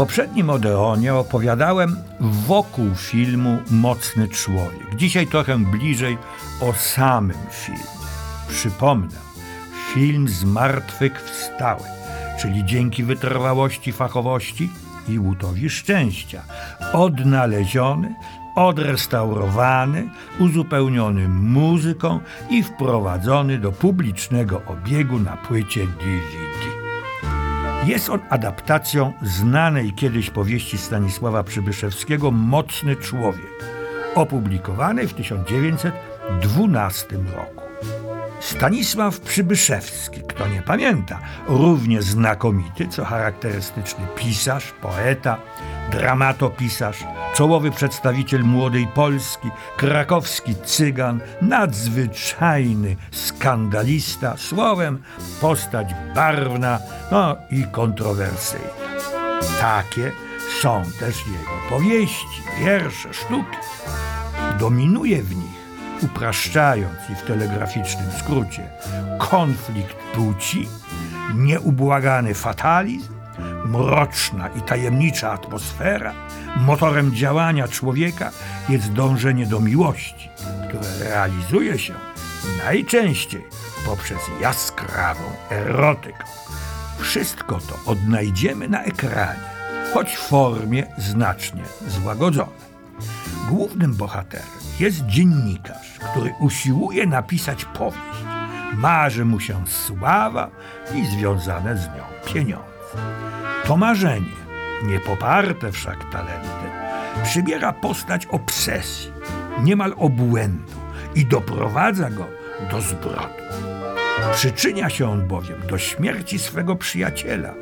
poprzednim Odeonie opowiadałem wokół filmu Mocny Człowiek. Dzisiaj trochę bliżej o samym filmie. Przypomnę, film z martwych wstały, czyli dzięki wytrwałości, fachowości i łutowi szczęścia, odnaleziony, odrestaurowany, uzupełniony muzyką i wprowadzony do publicznego obiegu na płycie DVD. Jest on adaptacją znanej kiedyś powieści Stanisława Przybyszewskiego Mocny Człowiek, opublikowanej w 1912 roku. Stanisław Przybyszewski, kto nie pamięta, równie znakomity, co charakterystyczny pisarz, poeta, dramatopisarz, czołowy przedstawiciel młodej Polski, krakowski cygan, nadzwyczajny skandalista, słowem postać barwna, no i kontrowersyjna. Takie są też jego powieści, wiersze, sztuki. Dominuje w nich upraszczając i w telegraficznym skrócie, konflikt płci, nieubłagany fatalizm, mroczna i tajemnicza atmosfera, motorem działania człowieka jest dążenie do miłości, które realizuje się najczęściej poprzez jaskrawą erotykę. Wszystko to odnajdziemy na ekranie, choć w formie znacznie złagodzonej. Głównym bohaterem jest dziennikarz, który usiłuje napisać powieść. Marzy mu się sława i związane z nią pieniądze. To marzenie, niepoparte wszak talentem, przybiera postać obsesji, niemal obłędu i doprowadza go do zbrodni. Przyczynia się on bowiem do śmierci swego przyjaciela,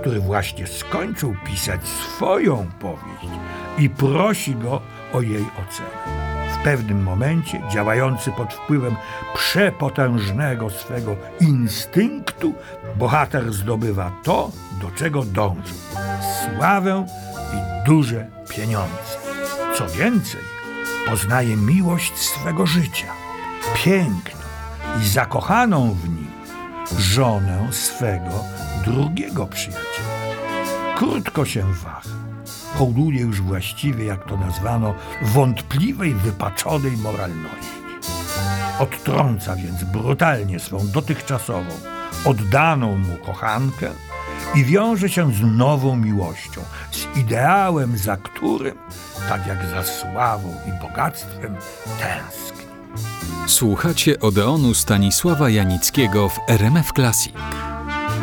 który właśnie skończył pisać swoją powieść i prosi go o jej ocenę. W pewnym momencie, działający pod wpływem przepotężnego swego instynktu, bohater zdobywa to, do czego dążył sławę i duże pieniądze. Co więcej, poznaje miłość swego życia, piękną i zakochaną w nim żonę swego drugiego przyjaciela. Krótko się waha hołduje już właściwie, jak to nazwano, wątpliwej, wypaczonej moralności. Odtrąca więc brutalnie swą dotychczasową, oddaną mu kochankę i wiąże się z nową miłością, z ideałem, za którym, tak jak za sławą i bogactwem, tęskni. Słuchacie Odeonu Stanisława Janickiego w RMF Classic.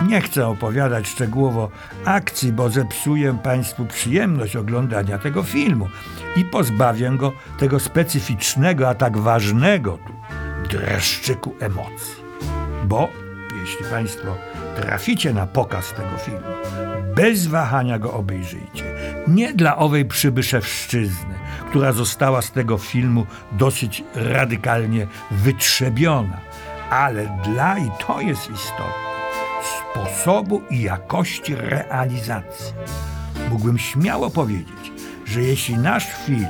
Nie chcę opowiadać szczegółowo akcji, bo zepsuję Państwu przyjemność oglądania tego filmu i pozbawię go tego specyficznego, a tak ważnego tu dreszczyku emocji. Bo jeśli Państwo traficie na pokaz tego filmu, bez wahania go obejrzyjcie. Nie dla owej przybyszewszczyzny, która została z tego filmu dosyć radykalnie wytrzebiona, ale dla, i to jest istotne, sposobu i jakości realizacji. Mógłbym śmiało powiedzieć, że jeśli nasz film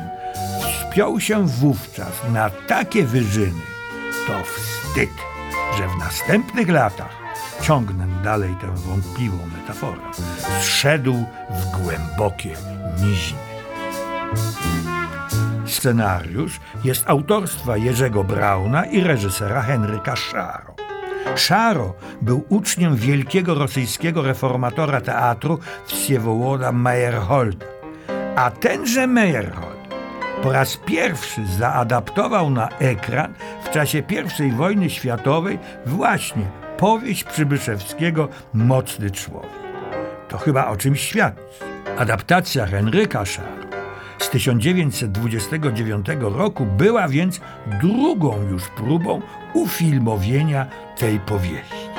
wspiął się wówczas na takie wyżyny, to wstyd, że w następnych latach ciągnę dalej tę wątpliwą metaforę, zszedł w głębokie niziny. Scenariusz jest autorstwa Jerzego Brauna i reżysera Henryka Szaro. Szaro był uczniem wielkiego rosyjskiego reformatora teatru Wsiewołoda Meyerholda. A tenże Meyerhold po raz pierwszy zaadaptował na ekran czasie I wojny światowej właśnie powieść Przybyszewskiego Mocny Człowiek. To chyba o czymś świadczy. Adaptacja Henryka Szaro z 1929 roku była więc drugą już próbą ufilmowienia tej powieści.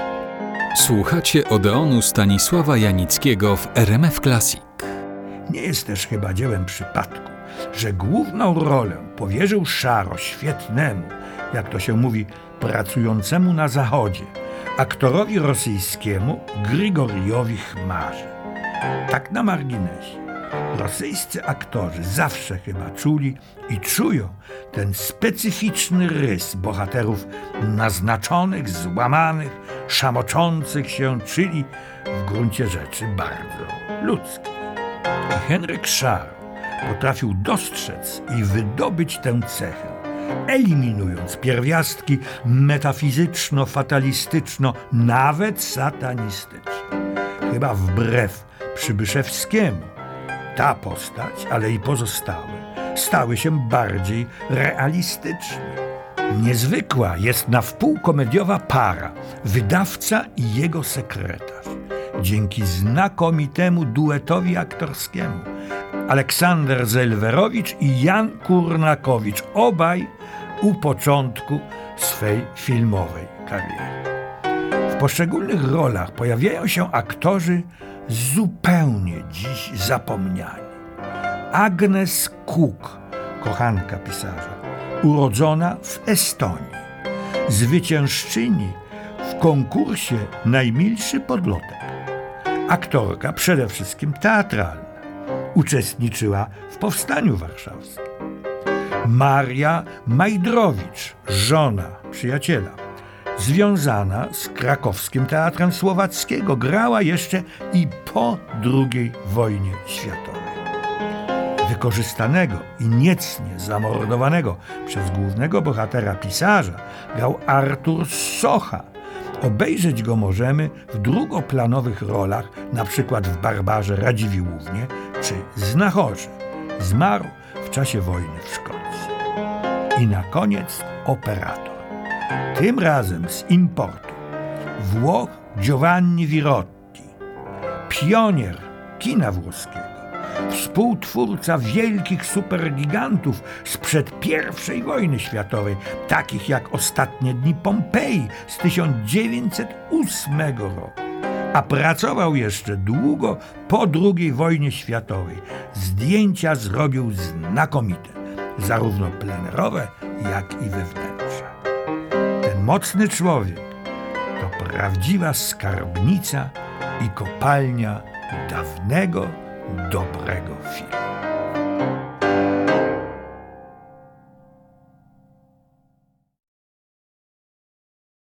Słuchacie Odeonu Stanisława Janickiego w RMF Classic. Nie jest też chyba dziełem przypadku, że główną rolę powierzył Szaro świetnemu, jak to się mówi, pracującemu na zachodzie, aktorowi rosyjskiemu Grigoriowi Chmarze. Tak na marginesie. Rosyjscy aktorzy zawsze chyba czuli i czują ten specyficzny rys bohaterów naznaczonych, złamanych, szamoczących się, czyli w gruncie rzeczy bardzo ludzkich. Henryk Szar potrafił dostrzec i wydobyć tę cechę, eliminując pierwiastki metafizyczno-fatalistyczno, nawet satanistyczne. Chyba wbrew Przybyszewskiemu ta postać, ale i pozostałe, stały się bardziej realistyczne. Niezwykła jest na wpół komediowa para, wydawca i jego sekretarz. Dzięki znakomitemu duetowi aktorskiemu Aleksander Zelwerowicz i Jan Kurnakowicz, obaj u początku swej filmowej kariery. W poszczególnych rolach pojawiają się aktorzy zupełnie dziś zapomniani. Agnes Cook, kochanka pisarza, urodzona w Estonii, zwyciężczyni w konkursie Najmilszy Podlotek. Aktorka przede wszystkim teatralna. Uczestniczyła w Powstaniu Warszawskim. Maria Majdrowicz, żona przyjaciela, związana z krakowskim Teatrem Słowackiego, grała jeszcze i po II wojnie światowej. Wykorzystanego i niecnie zamordowanego przez głównego bohatera pisarza grał Artur Socha. Obejrzeć go możemy w drugoplanowych rolach, przykład w Barbarze Radziwiłłównie czy Znachorze. Zmarł w czasie wojny w Szkocji. I na koniec operator. Tym razem z importu. Włoch Giovanni Virotti, pionier kina włoskiego, współtwórca wielkich supergigantów sprzed I wojny światowej, takich jak Ostatnie dni Pompeji z 1908 roku. A pracował jeszcze długo po II wojnie światowej. Zdjęcia zrobił znakomite, zarówno plenerowe, jak i wewnętrzne. Ten mocny człowiek to prawdziwa skarbnica i kopalnia dawnego, dobrego filmu.